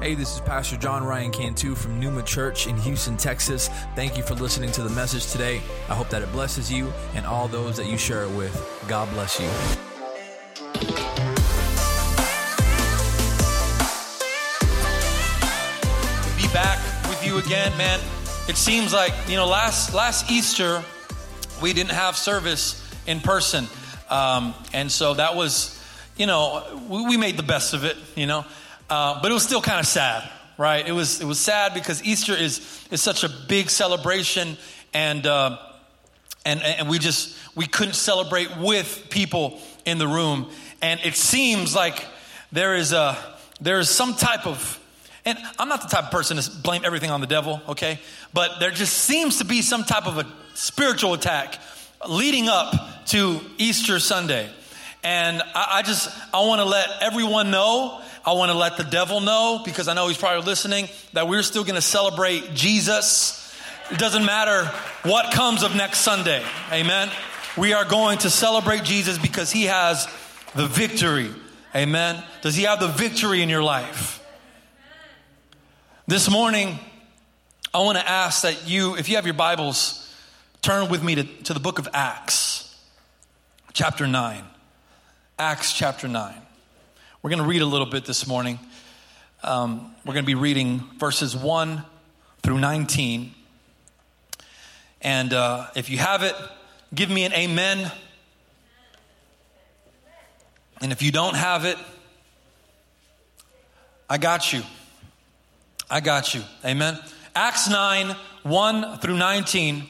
Hey, this is Pastor John Ryan Cantu from Numa Church in Houston, Texas. Thank you for listening to the message today. I hope that it blesses you and all those that you share it with. God bless you. Be back with you again, man. It seems like you know last last Easter we didn't have service in person, um, and so that was you know we, we made the best of it, you know. Uh, but it was still kind of sad, right? It was it was sad because Easter is is such a big celebration, and uh, and and we just we couldn't celebrate with people in the room, and it seems like there is a there is some type of and I'm not the type of person to blame everything on the devil, okay? But there just seems to be some type of a spiritual attack leading up to Easter Sunday. And I, I just, I want to let everyone know I want to let the devil know, because I know he's probably listening, that we're still going to celebrate Jesus. It doesn't matter what comes of next Sunday. Amen. We are going to celebrate Jesus because he has the victory. Amen. Does he have the victory in your life? This morning, I want to ask that you, if you have your Bibles, turn with me to, to the book of Acts, chapter 9. Acts chapter 9. We're going to read a little bit this morning. Um, we're going to be reading verses 1 through 19. And uh, if you have it, give me an amen. And if you don't have it, I got you. I got you. Amen. Acts 9, 1 through 19.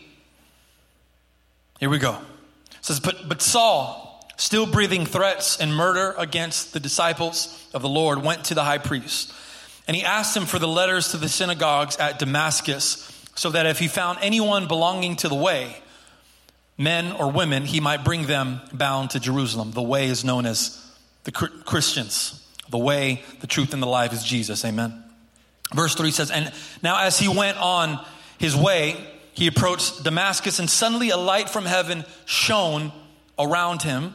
Here we go. It says, But, but Saul, still breathing threats and murder against the disciples of the Lord, went to the high priest. And he asked him for the letters to the synagogues at Damascus, so that if he found anyone belonging to the way, men or women, he might bring them bound to Jerusalem. The way is known as the Christians. The way, the truth, and the life is Jesus. Amen. Verse 3 says, And now as he went on his way, he approached Damascus, and suddenly a light from heaven shone around him.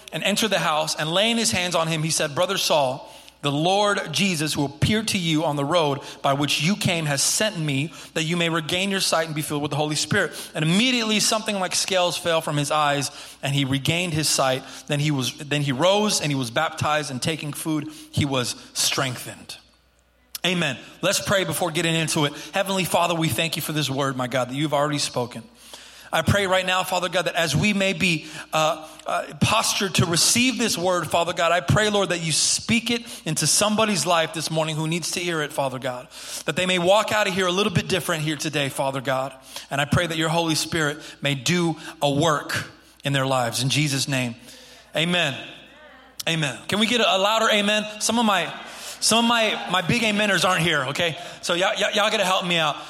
and entered the house, and laying his hands on him, he said, Brother Saul, the Lord Jesus, who appeared to you on the road by which you came, has sent me that you may regain your sight and be filled with the Holy Spirit. And immediately something like scales fell from his eyes, and he regained his sight. Then he was then he rose and he was baptized, and taking food, he was strengthened. Amen. Let's pray before getting into it. Heavenly Father, we thank you for this word, my God, that you've already spoken. I pray right now, Father God, that as we may be uh, uh, postured to receive this word, Father God, I pray, Lord, that you speak it into somebody's life this morning who needs to hear it, Father God. That they may walk out of here a little bit different here today, Father God. And I pray that your Holy Spirit may do a work in their lives. In Jesus' name, amen. Amen. Can we get a louder amen? Some of my some of my, my big ameners aren't here, okay? So y'all, y'all, gotta help me out. Um,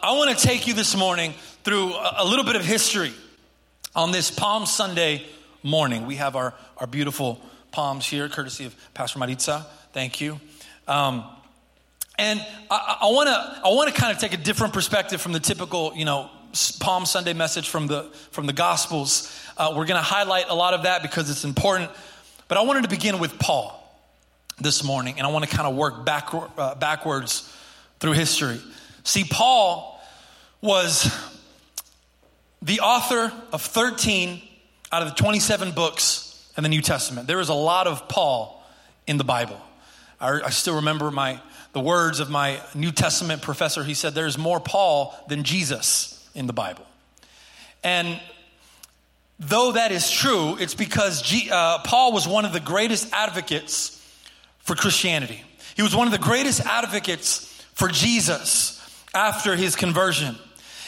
I wanna take you this morning through a, little bit of history on this Palm Sunday morning. We have our, our beautiful palms here, courtesy of Pastor Maritza. Thank you. Um, and I, want to I want to kind of take a different perspective from the typical, you know, Palm Sunday message from the, from the Gospels. Uh, we're going to highlight a lot of that because it's important. But I wanted to begin with Paul this morning, and I want to kind of work backward, uh, backwards through history. See, Paul was the author of 13 out of the 27 books in the New Testament. There is a lot of Paul in the Bible. I, I still remember my the words of my New Testament professor. He said, There's more Paul than Jesus in the Bible. And though that is true, it's because G, uh, Paul was one of the greatest advocates for Christianity. He was one of the greatest advocates for Jesus after his conversion.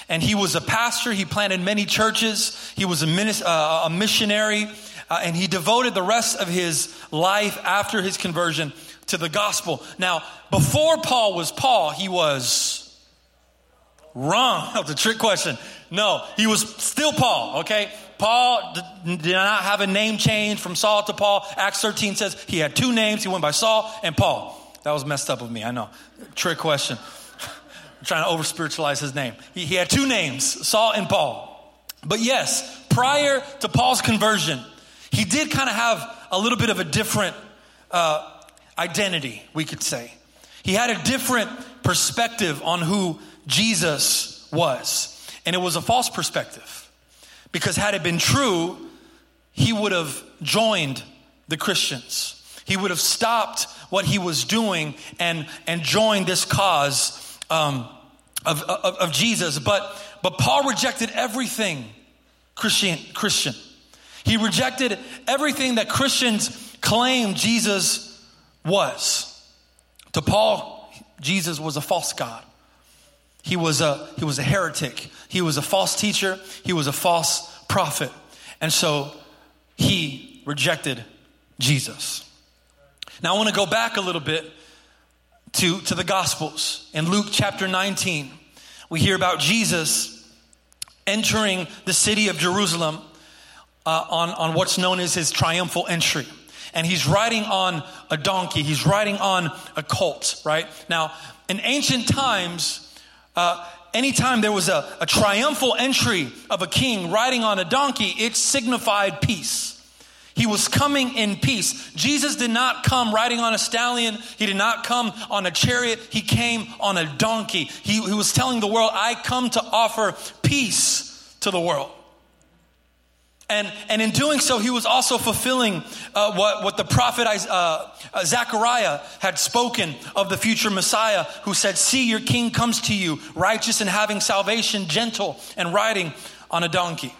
And he was a pastor, he planted many churches, he was a, minis- uh, a missionary, uh, and he devoted the rest of his life after his conversion to the gospel. Now, before Paul was Paul, he was wrong. That's a trick question. No, he was still Paul, okay? Paul did not have a name change from Saul to Paul. Acts 13 says he had two names. He went by Saul and Paul. That was messed up of me, I know. Trick question. Trying to over spiritualize his name. He, he had two names, Saul and Paul. But yes, prior to Paul's conversion, he did kind of have a little bit of a different uh, identity, we could say. He had a different perspective on who Jesus was. And it was a false perspective. Because had it been true, he would have joined the Christians. He would have stopped what he was doing and, and joined this cause um, of, of, of Jesus. But, but Paul rejected everything Christian, Christian. He rejected everything that Christians claim Jesus was. To Paul, Jesus was a false God. He was a, he was a heretic. He was a false teacher. He was a false prophet. And so he rejected Jesus. Now I want to go back a little bit to, to the Gospels. In Luke chapter 19, we hear about Jesus entering the city of Jerusalem uh, on, on what's known as his triumphal entry and he's riding on a donkey. He's riding on a colt, right? Now, in ancient times, uh, anytime there was a, a triumphal entry of a king riding on a donkey, it signified peace. He was coming in peace. Jesus did not come riding on a stallion. He did not come on a chariot. He came on a donkey. He, he was telling the world, I come to offer peace to the world. And, and in doing so, he was also fulfilling uh, what, what the prophet uh, uh, Zechariah had spoken of the future Messiah, who said, See, your king comes to you, righteous and having salvation, gentle and riding on a donkey.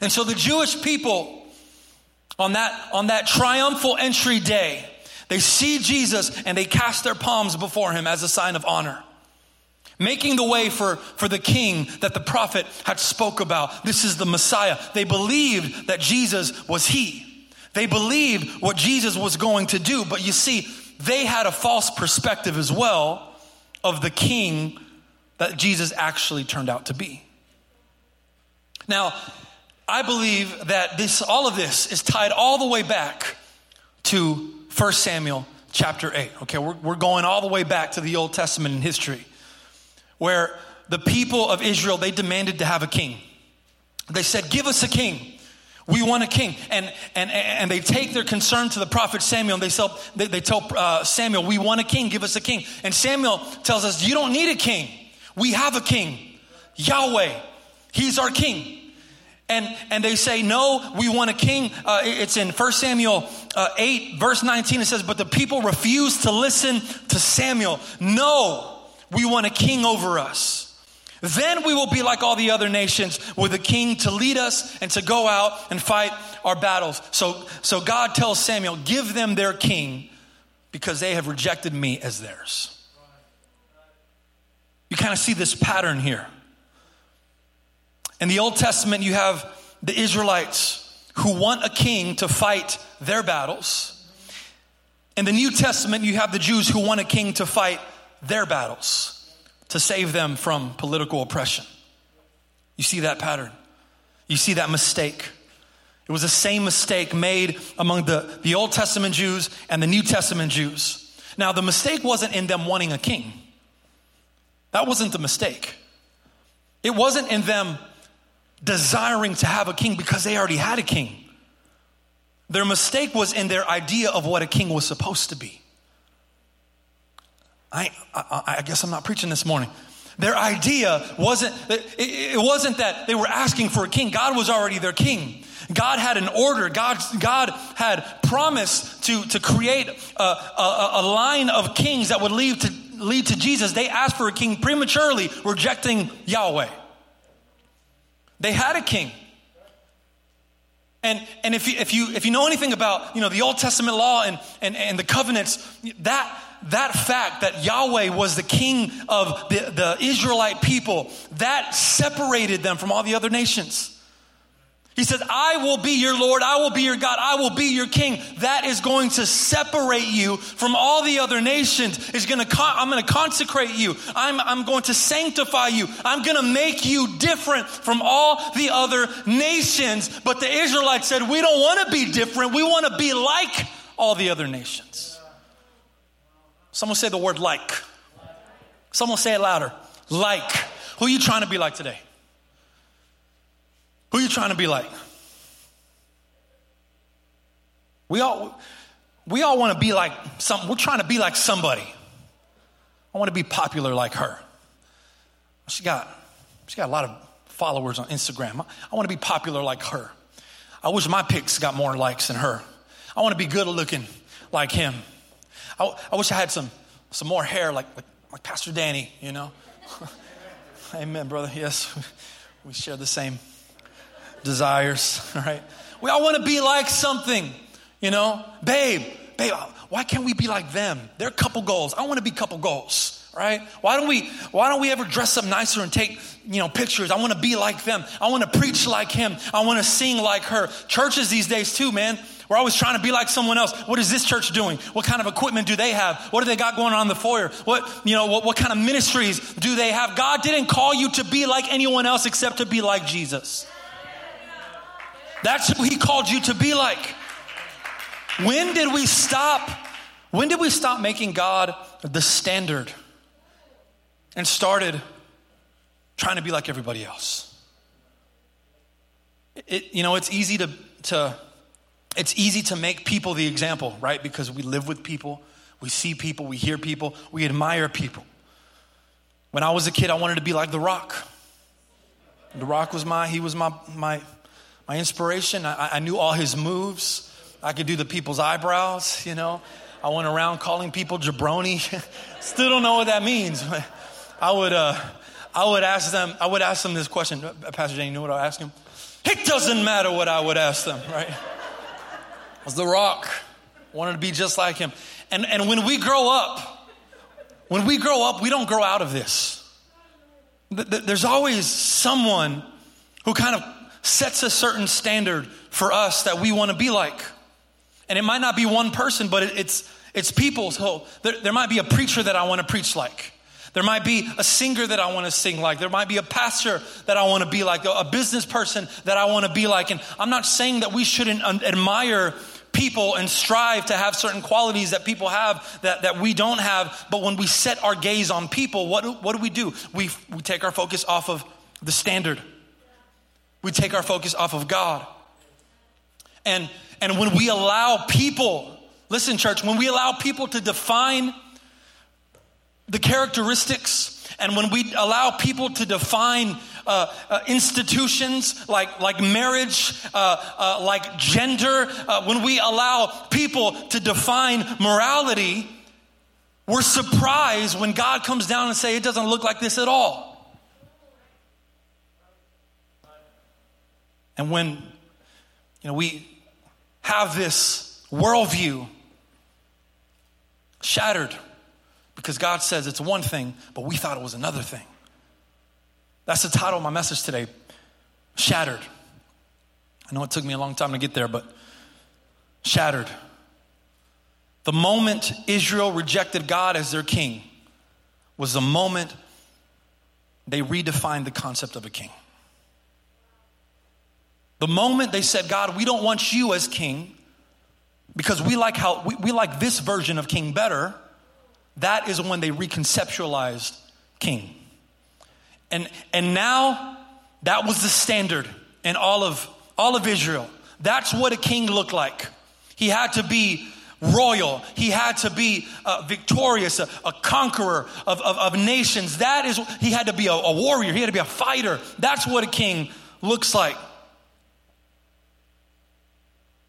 And so the Jewish people, on that, on that triumphal entry day, they see Jesus and they cast their palms before him as a sign of honor making the way for, for the king that the prophet had spoke about. This is the Messiah. They believed that Jesus was he. They believed what Jesus was going to do. But you see, they had a false perspective as well of the king that Jesus actually turned out to be. Now, I believe that this all of this is tied all the way back to 1 Samuel chapter 8. Okay, we're, we're going all the way back to the Old Testament in history where the people of Israel, they demanded to have a king. They said, give us a king. We want a king. And, and, and they take their concern to the prophet Samuel and they, tell, they, they tell uh, Samuel, we want a king, give us a king. And Samuel tells us, you don't need a king. We have a king, Yahweh. He's our king. And, and they say, no, we want a king. Uh, it's in 1 Samuel uh, 8, verse 19. It says, but the people refused to listen to Samuel. No, we want a king over us. Then we will be like all the other nations with a king to lead us and to go out and fight our battles. So, so God tells Samuel, Give them their king because they have rejected me as theirs. You kind of see this pattern here. In the Old Testament, you have the Israelites who want a king to fight their battles. In the New Testament, you have the Jews who want a king to fight their battles to save them from political oppression. You see that pattern. You see that mistake. It was the same mistake made among the, the Old Testament Jews and the New Testament Jews. Now, the mistake wasn't in them wanting a king, that wasn't the mistake. It wasn't in them desiring to have a king because they already had a king. Their mistake was in their idea of what a king was supposed to be. I, I, I guess I'm not preaching this morning. Their idea wasn't, it wasn't that they were asking for a king. God was already their king. God had an order. God, God had promised to, to create a, a, a line of kings that would lead to, lead to Jesus. They asked for a king prematurely, rejecting Yahweh. They had a king. And, and if, you, if, you, if you know anything about you know, the Old Testament law and, and, and the covenants, that, that fact that Yahweh was the king of the, the Israelite people, that separated them from all the other nations. He says, I will be your Lord, I will be your God, I will be your king. That is going to separate you from all the other nations. Is to con- I'm going to consecrate you. I'm, I'm going to sanctify you. I'm going to make you different from all the other nations. But the Israelites said, We don't want to be different. We want to be like all the other nations. Someone say the word like. Someone say it louder. Like. Who are you trying to be like today? Who are you trying to be like? We all, we all want to be like some, we're trying to be like somebody. I want to be popular like her. She got, she got a lot of followers on Instagram. I want to be popular like her. I wish my pics got more likes than her. I want to be good looking like him. I, I wish I had some, some more hair like, like, like Pastor Danny, you know? Amen, brother. Yes, we share the same desires, right? We all want to be like something, you know? Babe, babe, why can't we be like them? They're couple goals. I want to be couple goals right why don't we why don't we ever dress up nicer and take you know pictures i want to be like them i want to preach like him i want to sing like her churches these days too man we're always trying to be like someone else. What is this church doing? What kind of equipment do they have? What do they got going on in the foyer? What, you know, what, what kind of ministries do they have? God didn't call you to be like anyone else except to be like Jesus. That's who he called you to be like. When did we stop? When did we stop making God the standard and started trying to be like everybody else? It, you know, it's easy to, to it's easy to make people the example, right? Because we live with people, we see people, we hear people, we admire people. When I was a kid, I wanted to be like The Rock. The Rock was my, he was my, my, my inspiration. I, I knew all his moves. I could do the people's eyebrows, you know. I went around calling people jabroni. Still don't know what that means. I would, uh, I would ask them. I would ask them this question, Pastor Jane. You know what I ask him? It doesn't matter what I would ask them, right? I was the Rock. Wanted to be just like him. And and when we grow up, when we grow up, we don't grow out of this. There's always someone who kind of sets a certain standard for us that we want to be like. And it might not be one person, but it's, it's people. So there, there might be a preacher that I want to preach like. There might be a singer that I want to sing like. There might be a pastor that I want to be like, a business person that I want to be like. And I'm not saying that we shouldn't admire people and strive to have certain qualities that people have that, that we don't have. But when we set our gaze on people, what, what do we do? We, we take our focus off of the standard we take our focus off of God. And, and when we allow people, listen, church, when we allow people to define the characteristics, and when we allow people to define uh, uh, institutions like, like marriage, uh, uh like gender, uh, when we allow people to define morality, we're surprised when God comes down and say it doesn't look like this at all. And when you know we have this worldview shattered because God says it's one thing, but we thought it was another thing. That's the title of my message today Shattered. I know it took me a long time to get there, but shattered. The moment Israel rejected God as their king was the moment they redefined the concept of a king. The moment they said, God, we don't want you as king because we like how we, we like this version of king better, that is when they reconceptualized king. And, and now that was the standard in all of, all of Israel. That's what a king looked like. He had to be royal. He had to be uh, victorious, a, a conqueror of, of, of, nations. That is, he had to be a, a warrior. He had to be a fighter. That's what a king looks like.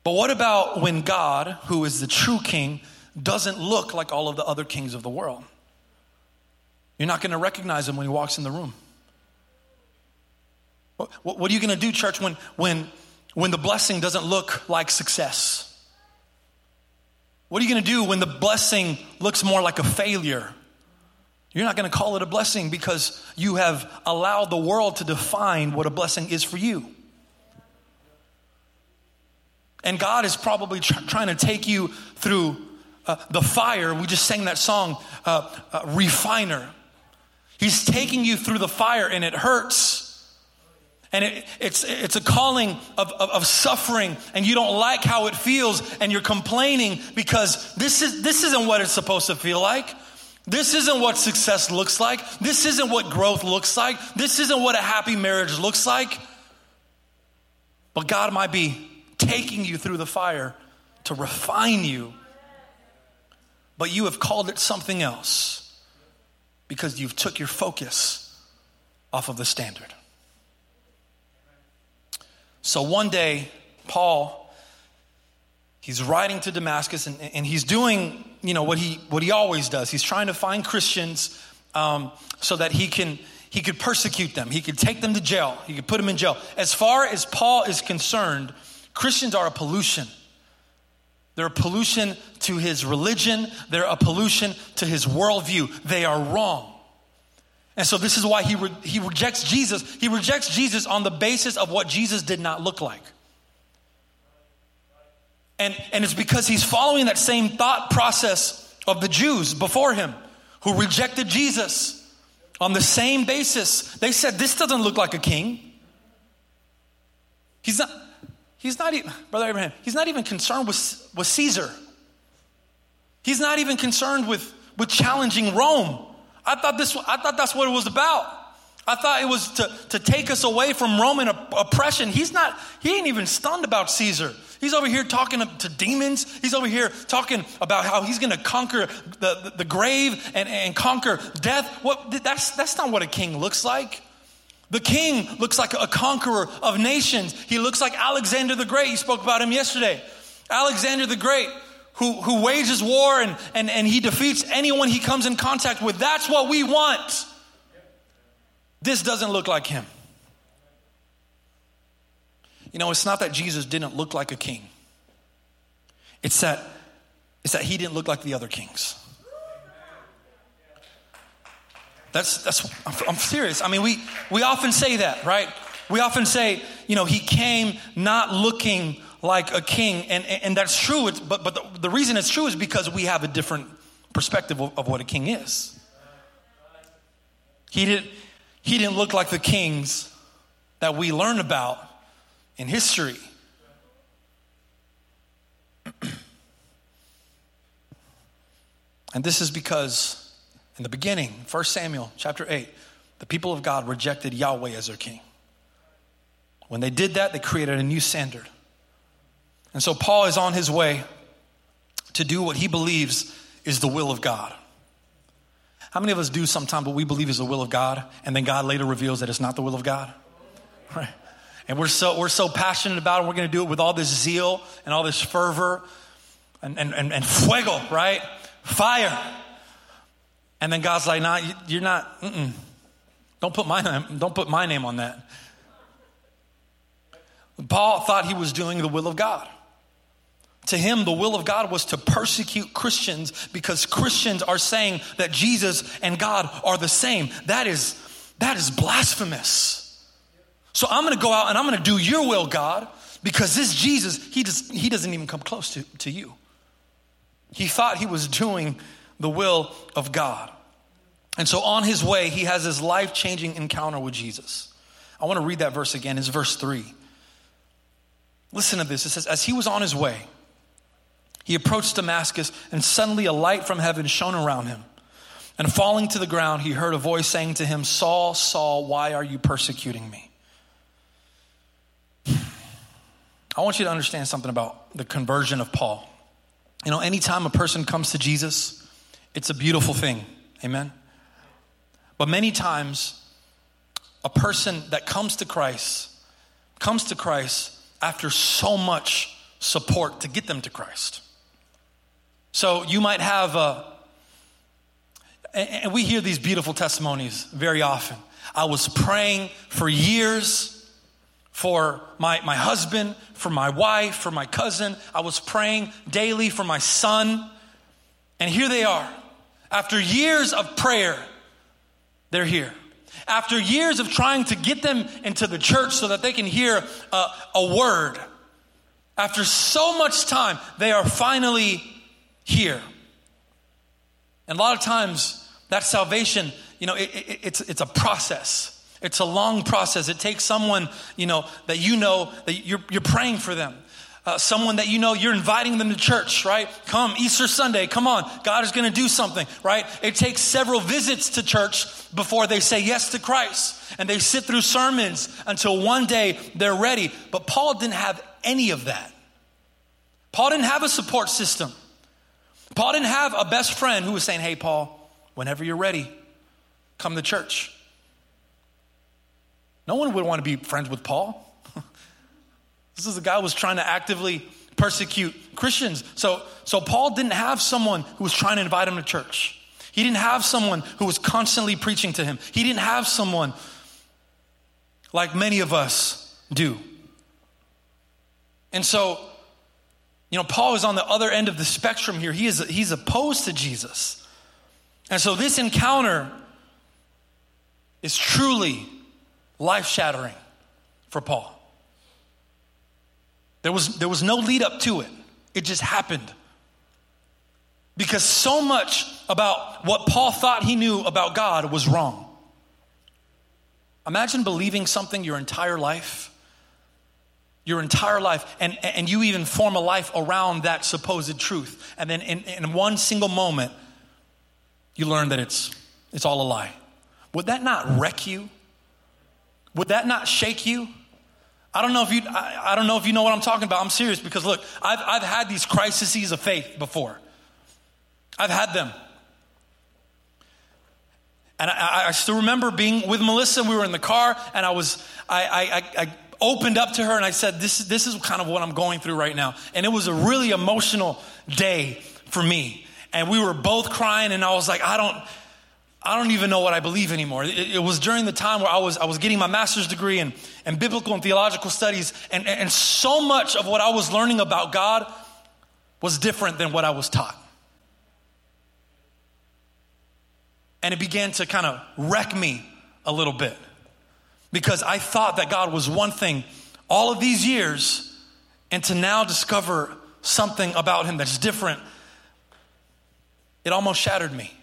But what about when God, who is the true king, doesn't look like all of the other kings of the world? You're not going to recognize him when he walks in the room. What, are you going to do, church, when, when, when the blessing doesn't look like success? What are you going to do when the blessing looks more like a failure? You're not going to call it a blessing because you have allowed the world to define what a blessing is for you. And God is probably tr- trying to take you through uh, the fire. We just sang that song, uh, uh, Refiner. He's taking you through the fire and it hurts. And it, it's, it's a calling of, of, of, suffering, and you don't like how it feels, and you're complaining because this, is, this isn't what it's supposed to feel like. This isn't what success looks like. This isn't what growth looks like. This isn't what a happy marriage looks like. But God might be taking you through the fire to refine you, but you have called it something else because you've took your focus off of the standard. So one day, Paul, he's riding to Damascus and, and he's doing, you know, what he, what he always does. He's trying to find Christians um, so that he can, he could persecute them. He could take them to jail. He could put them in jail. As far as Paul is concerned, Christians are a pollution. They're a pollution to his religion. They're a pollution to his worldview. They are wrong. And so this is why he, re- he rejects Jesus. He rejects Jesus on the basis of what Jesus did not look like. And, and it's because he's following that same thought process of the Jews before him who rejected Jesus on the same basis. They said, This doesn't look like a king. He's not, he's not even, Brother Abraham, he's not even concerned with, with Caesar. He's not even concerned with, with challenging Rome. I thought, this, I thought that's what it was about. I thought it was to, to take us away from Roman oppression. He's not, he ain't even stunned about Caesar. He's over here talking to demons. He's over here talking about how he's going to conquer the, the, the, grave and, and conquer death. What, that's, that's not what a king looks like. The king looks like a conqueror of nations. He looks like Alexander the Great. You spoke about him yesterday. Alexander the Great who, who wages war and, and, and he defeats anyone he comes in contact with. That's what we want. This doesn't look like him. You know, it's not that Jesus didn't look like a king. It's that it's that he didn't look like the other kings. That's that's I'm, serious. I mean, we we often say that, right? We often say, you know, he came not looking like a king. And, and that's true, it's, but, but the, the, reason it's true is because we have a different perspective of, of what a king is. He, did, he didn't look like the kings that we learn about in history. and this is because in the beginning, 1 Samuel chapter 8, the people of God rejected Yahweh as their king. When they did that, they created a new standard. And so Paul is on his way to do what he believes is the will of God. How many of us do sometimes what we believe is the will of God, and then God later reveals that it's not the will of God? Right? And we're so, we're so passionate about it, we're going to do it with all this zeal and all this fervor and, and, and, and fuego, right? Fire. And then God's like, nah, you're not, mm-mm. Don't put my name, don't put my name on that. Paul thought he was doing the will of God. To him, the will of God was to persecute Christians because Christians are saying that Jesus and God are the same. That is, that is blasphemous. So I'm going to go out and I'm going to do your will, God, because this Jesus, he, does, he doesn't even come close to, to you. He thought he was doing the will of God. And so on his way, he has his life changing encounter with Jesus. I want to read that verse again. It's verse 3. Listen to this. It says, As he was on his way, he approached Damascus, and suddenly a light from heaven shone around him. And falling to the ground, he heard a voice saying to him, Saul, Saul, why are you persecuting me? I want you to understand something about the conversion of Paul. You know, anytime a person comes to Jesus, it's a beautiful thing. Amen. But many times, a person that comes to Christ comes to Christ after so much support to get them to Christ. So you might have a, and we hear these beautiful testimonies very often. I was praying for years for my, my husband, for my wife, for my cousin. I was praying daily for my son. And here they are. After years of prayer, they're here. After years of trying to get them into the church so that they can hear a, a word, after so much time, they are finally here. And a lot of times, that salvation, you know, it, it, it's, it's a process. It's a long process. It takes someone, you know, that you know that you're, you're praying for them. Uh, someone that you know you're inviting them to church, right? Come Easter Sunday, come on. God is going to do something, right? It takes several visits to church before they say yes to Christ. And they sit through sermons until one day they're ready. But Paul didn't have any of that. Paul didn't have a support system. Paul didn't have a best friend who was saying, Hey, Paul, whenever you're ready, come to church. No one would want to be friends with Paul. This is a guy who was trying to actively persecute Christians. So, so Paul didn't have someone who was trying to invite him to church. He didn't have someone who was constantly preaching to him. He didn't have someone like many of us do. And so, you know, Paul is on the other end of the spectrum here. He is he's opposed to Jesus. And so this encounter is truly life shattering for Paul. There was, there was no lead up to it, it just happened. Because so much about what Paul thought he knew about God was wrong. Imagine believing something your entire life, your entire life, and, and you even form a life around that supposed truth. And then in, in one single moment, you learn that it's, it's all a lie. Would that not wreck you? Would that not shake you? I don't know if you I, I, don't know if you know what I'm talking about. I'm serious because look, I've I've had these crises of faith before. I've had them. And I, I still remember being with Melissa, we were in the car, and I was I, I, I opened up to her and I said, this, this is kind of what I'm going through right now. And it was a really emotional day for me. And we were both crying, and I was like, I don't, I don't even know what I believe anymore. It, it, was during the time where I was, I was getting my master's degree in, in biblical and theological studies, and, and so much of what I was learning about God was different than what I was taught. And it began to kind of wreck me a little bit because I thought that God was one thing all of these years, and to now discover something about Him that's different, it almost shattered me.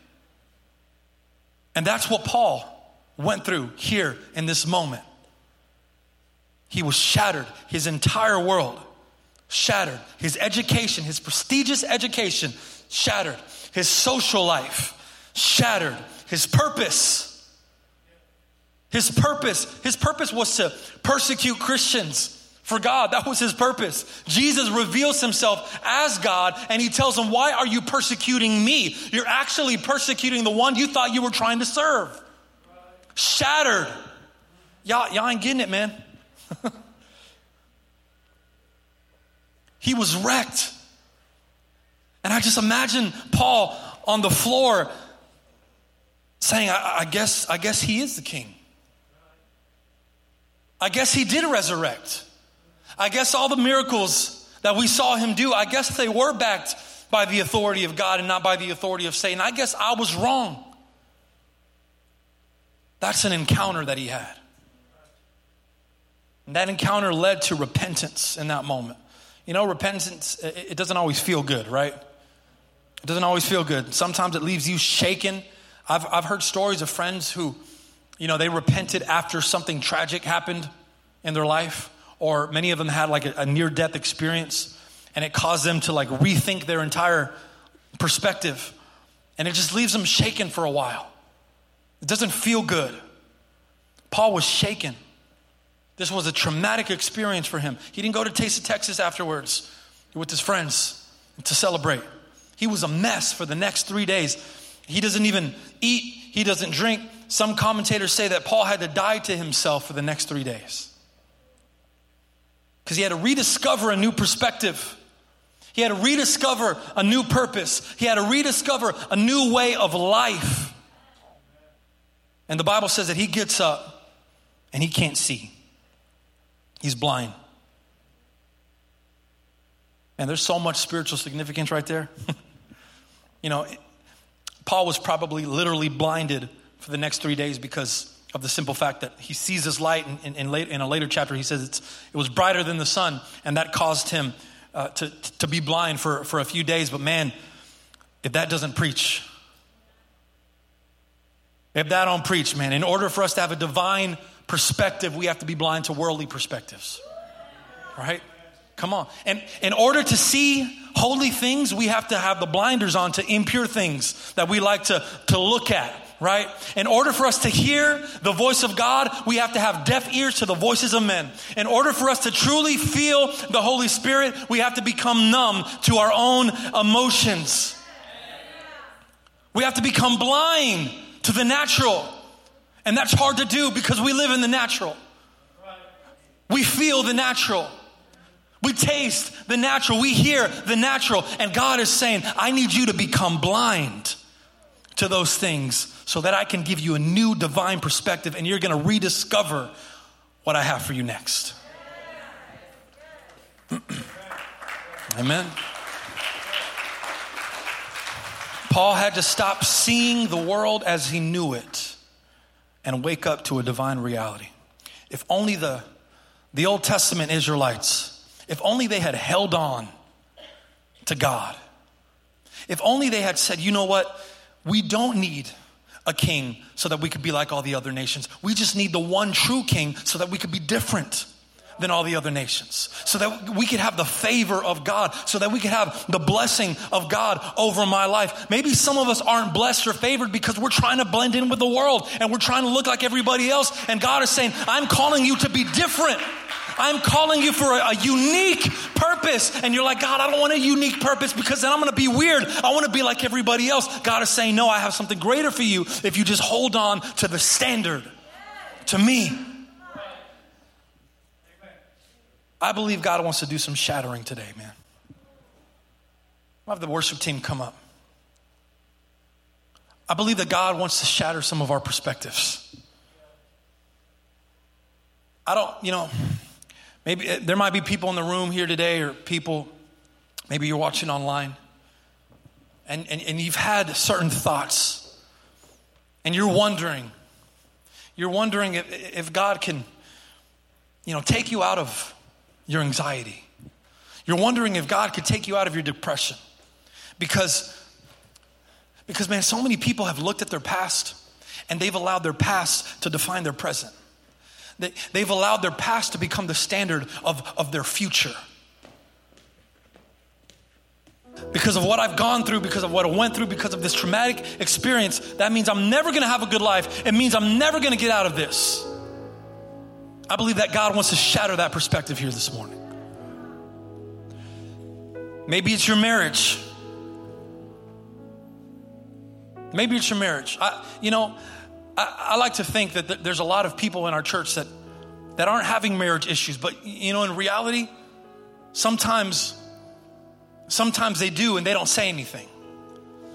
And that's what Paul went through here in this moment. He was shattered, his entire world shattered, his education, his prestigious education shattered, his social life shattered, his purpose. His purpose, his purpose was to persecute Christians for God. That was his purpose. Jesus reveals himself as God and he tells them, Why are you persecuting me? You're actually persecuting the one you thought you were trying to serve. Shattered. Y'all, y'all ain't getting it, man. he was wrecked. And I just imagine Paul on the floor saying, I, I guess, I guess he is the king. I guess he did resurrect. I guess all the miracles that we saw him do, I guess they were backed by the authority of God and not by the authority of Satan. I guess I was wrong. That's an encounter that he had. And that encounter led to repentance in that moment. You know, repentance, it doesn't always feel good, right? It doesn't always feel good. Sometimes it leaves you shaken. I've, I've heard stories of friends who, you know, they repented after something tragic happened in their life or many of them had like a, a near death experience and it caused them to like rethink their entire perspective And it just leaves them shaken for a while. It doesn't feel good. Paul was shaken. This was a traumatic experience for him. He didn't go to Taste of Texas afterwards with his friends to celebrate. He was a mess for the next three days. He doesn't even eat, he doesn't drink. Some commentators say that Paul had to die to himself for the next three days because he had to rediscover a new perspective. He had to rediscover a new purpose. He had to rediscover a new way of life. And the Bible says that he gets up and he can't see, he's blind. And there's so much spiritual significance right there. you know, Paul was probably literally blinded for the next three days because of the simple fact that he sees this light. In, late, in a later chapter, he says it was brighter than the sun, and that caused him uh, to, to be blind for, for a few days. But man, if that doesn't preach, if that don't preach, man, in order for us to have a divine perspective, we have to be blind to worldly perspectives. Right? Come on. And in order to see holy things, we have to have the blinders on to impure things that we like to, to look at right? In order for us to hear the voice of God, we have to have deaf ears to the voices of men. In order for us to truly feel the Holy Spirit, we have to become numb to our own emotions. We have to become blind to the natural. And that's hard to do because we live in the natural. We feel the natural. We taste the natural. We hear the natural. And God is saying, I need you to become blind to those things so that I can give you a new divine perspective and you're going to rediscover what I have for you next. Amen. Paul had to stop seeing the world as he knew it and wake up to a divine reality. If only the, the Old Testament Israelites, if only they had held on to God, if only they had said, you know what, we don't need a king so that we could be like all the other nations. We just need the one true king so that we could be different than all the other nations. So that we could have the favor of God, so that we could have the blessing of God over my life. Maybe some of us aren't blessed or favored because we're trying to blend in with the world and we're trying to look like everybody else. And God is saying, I'm calling you to be different. I'm calling you for a, a, unique purpose. And you're like, God, I don't want a unique purpose because then I'm going to be weird. I want to be like everybody else. God is saying, No, I have something greater for you if you just hold on to the standard, to me. I believe God wants to do some shattering today, man. I'll have the worship team come up. I believe that God wants to shatter some of our perspectives. I don't, you know, Maybe uh, there might be people in the room here today, or people, maybe you're watching online, and, and, and you've had certain thoughts, and you're wondering, you're wondering if, if God can, you know, take you out of your anxiety. You're wondering if God could take you out of your depression. Because, because man, so many people have looked at their past and they've allowed their past to define their present. They, they've allowed their past to become the standard of, of their future. Because of what I've gone through, because of what I went through, because of this traumatic experience, that means I'm never gonna have a good life. It means I'm never gonna get out of this. I believe that God wants to shatter that perspective here this morning. Maybe it's your marriage. Maybe it's your marriage. I, you know, I, I like to think that there's a lot of people in our church that, that aren't having marriage issues, but you know, in reality, sometimes, sometimes they do and they don't say anything.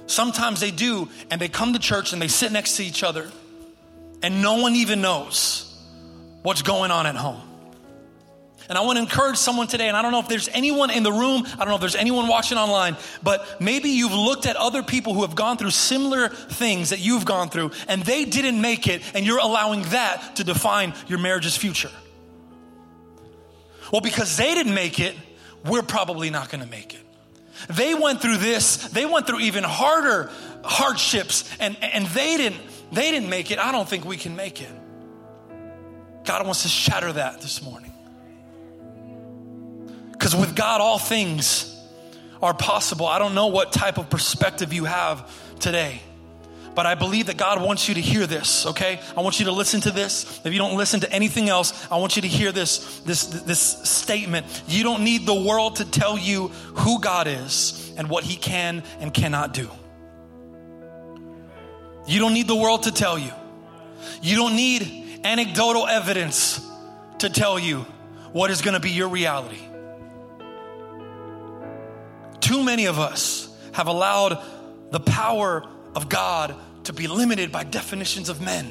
Sometimes they do and they come to church and they sit next to each other and no one even knows what's going on at home. And I want to encourage someone today, and I don't know if there's anyone in the room, I don't know if there's anyone watching online, but maybe you've looked at other people who have gone through similar things that you've gone through, and they didn't make it, and you're allowing that to define your marriage's future. Well, because they didn't make it, we're probably not going to make it. They went through this, they went through even harder hardships, and, and they didn't they didn't make it. I don't think we can make it. God wants to shatter that this morning. Because with God, all things are possible. I don't know what type of perspective you have today. But I believe that God wants you to hear this, okay? I want you to listen to this. If you don't listen to anything else, I want you to hear this, this, this statement. You don't need the world to tell you who God is and what He can and cannot do. You don't need the world to tell you. You don't need anecdotal evidence to tell you what is going to be your reality. Too many of us have allowed the power of God to be limited by definitions of men.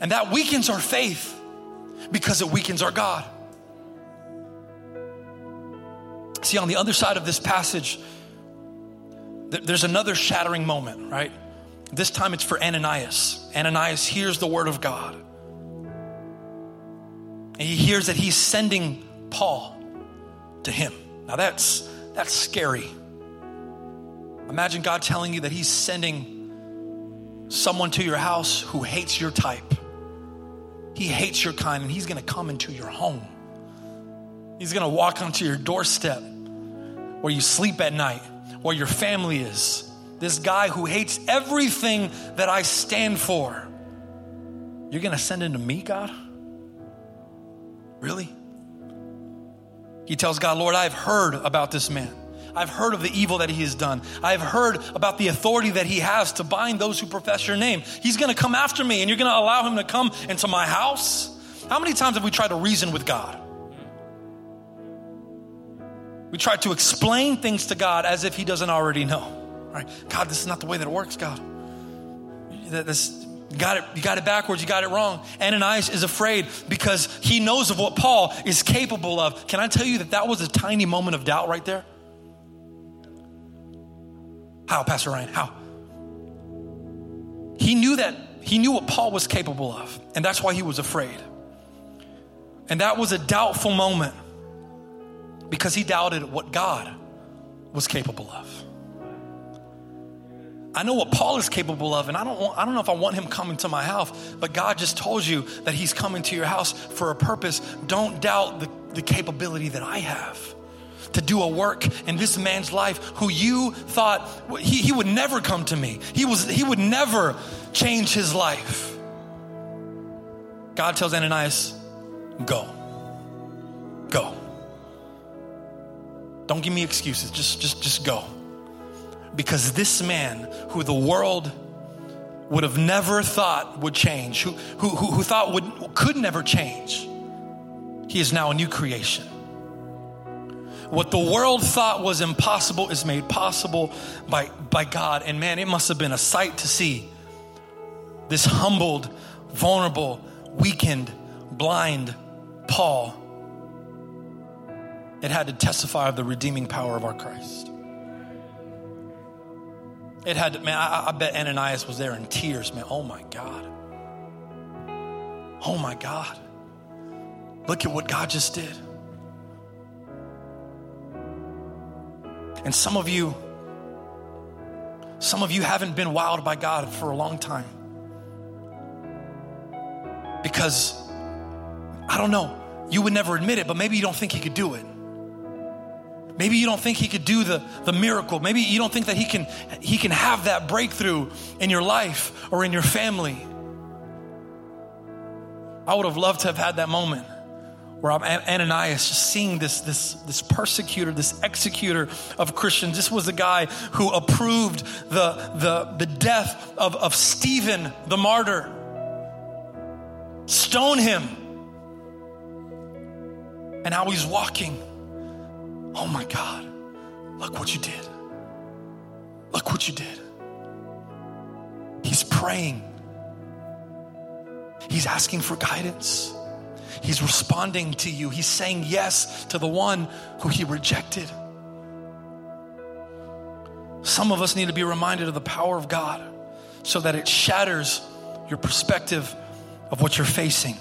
And that weakens our faith because it weakens our God. See, on the other side of this passage, there's another shattering moment, right? This time it's for Ananias. Ananias hears the word of God. And he hears that he's sending Paul to him. Now that's that's scary. Imagine God telling you that He's sending someone to your house who hates your type. He hates your kind, and He's gonna come into your home. He's gonna walk onto your doorstep where you sleep at night, where your family is. This guy who hates everything that I stand for. You're gonna send him to me, God? Really? He tells God, Lord, I've heard about this man. I've heard of the evil that he has done. I've heard about the authority that he has to bind those who profess your name. He's going to come after me, and you're going to allow him to come into my house? How many times have we tried to reason with God? We try to explain things to God as if he doesn't already know. Right? God, this is not the way that it works, God. This, you got it, you got it backwards, you got it wrong. Ananias is afraid because he knows of what Paul is capable of. Can I tell you that that was a tiny moment of doubt right there? How, Pastor Ryan? How? He knew that, he knew what Paul was capable of, and that's why he was afraid. And that was a doubtful moment because he doubted what God was capable of. I know what Paul is capable of, and I don't, want, I don't know if I want him coming to my house, but God just told you that he's coming to your house for a purpose. Don't doubt the, the capability that I have to do a work in this man's life who you thought he, he would never come to me. He, was, he would never change his life. God tells Ananias, go. Go. Don't give me excuses. Just, just, just go. Because this man who the world would have never thought would change, who, who, who, thought would, could never change, he is now a new creation. What the world thought was impossible is made possible by, by God. And man, it must have been a sight to see this humbled, vulnerable, weakened, blind Paul. It had to testify of the redeeming power of our Christ. It had man, I, I bet Ananias was there in tears, man. Oh my God. Oh my God. Look at what God just did. And some of you, some of you haven't been wowed by God for a long time. Because, I don't know, you would never admit it, but maybe you don't think He could do it. Maybe you don't think he could do the, the miracle. Maybe you don't think that he can, he can have that breakthrough in your life or in your family. I would have loved to have had that moment where I'm Ananias just seeing this, this, this persecutor, this executor of Christians. This was the guy who approved the, the, the death of, of Stephen, the martyr. Stone him. And how he's walking. Oh my God, look what you did. Look what you did. He's praying, he's asking for guidance. He's responding to you. He's saying yes to the one who he rejected. Some of us need to be reminded of the power of God so that it shatters your perspective of what you're facing.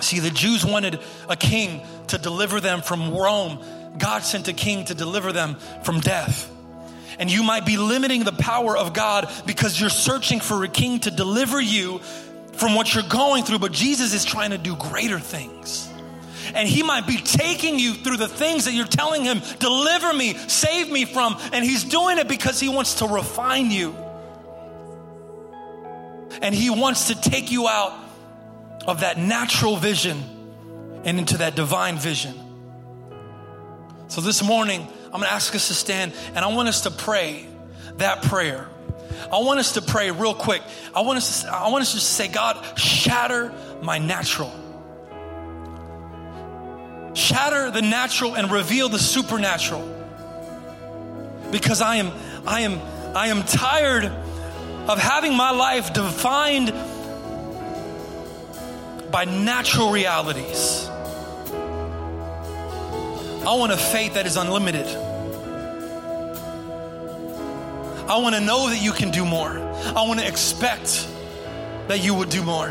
See, the Jews wanted a king to deliver them from Rome. God sent a king to deliver them from death. And you might be limiting the power of God because you're searching for a king to deliver you from what you're going through, but Jesus is trying to do greater things. And He might be taking you through the things that you're telling Him, deliver me, save me from. And He's doing it because He wants to refine you. And He wants to take you out of that natural vision and into that divine vision. So this morning, I'm gonna ask us to stand and I want us to pray that prayer. I want us to pray real quick. I want us to, I want us to say, God, shatter my natural. Shatter the natural and reveal the supernatural. Because I am, I am, I am tired of having my life defined by natural realities. I want a faith that is unlimited. I want to know that you can do more. I want to expect that you would do more.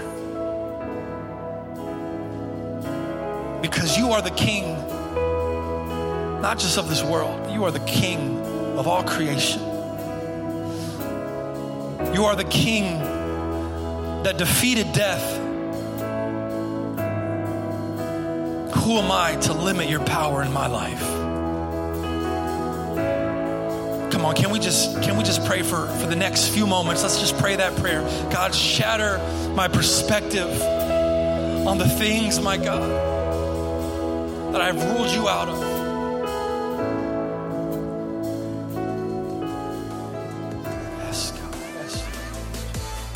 Because you are the king, not just of this world, you are the king of all creation. You are the king that defeated death. Who am I to limit your power in my life? Come on, can we just can we just pray for for the next few moments? Let's just pray that prayer. God, shatter my perspective on the things, my God, that I've ruled you out of.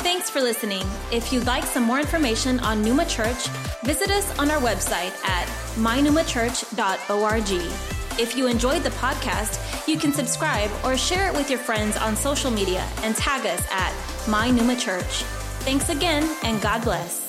Thanks for listening. If you'd like some more information on Numa Church, visit us on our website at mynumachurch.org. If you enjoyed the podcast, you can subscribe or share it with your friends on social media and tag us at My Numa Church. Thanks again, and God bless.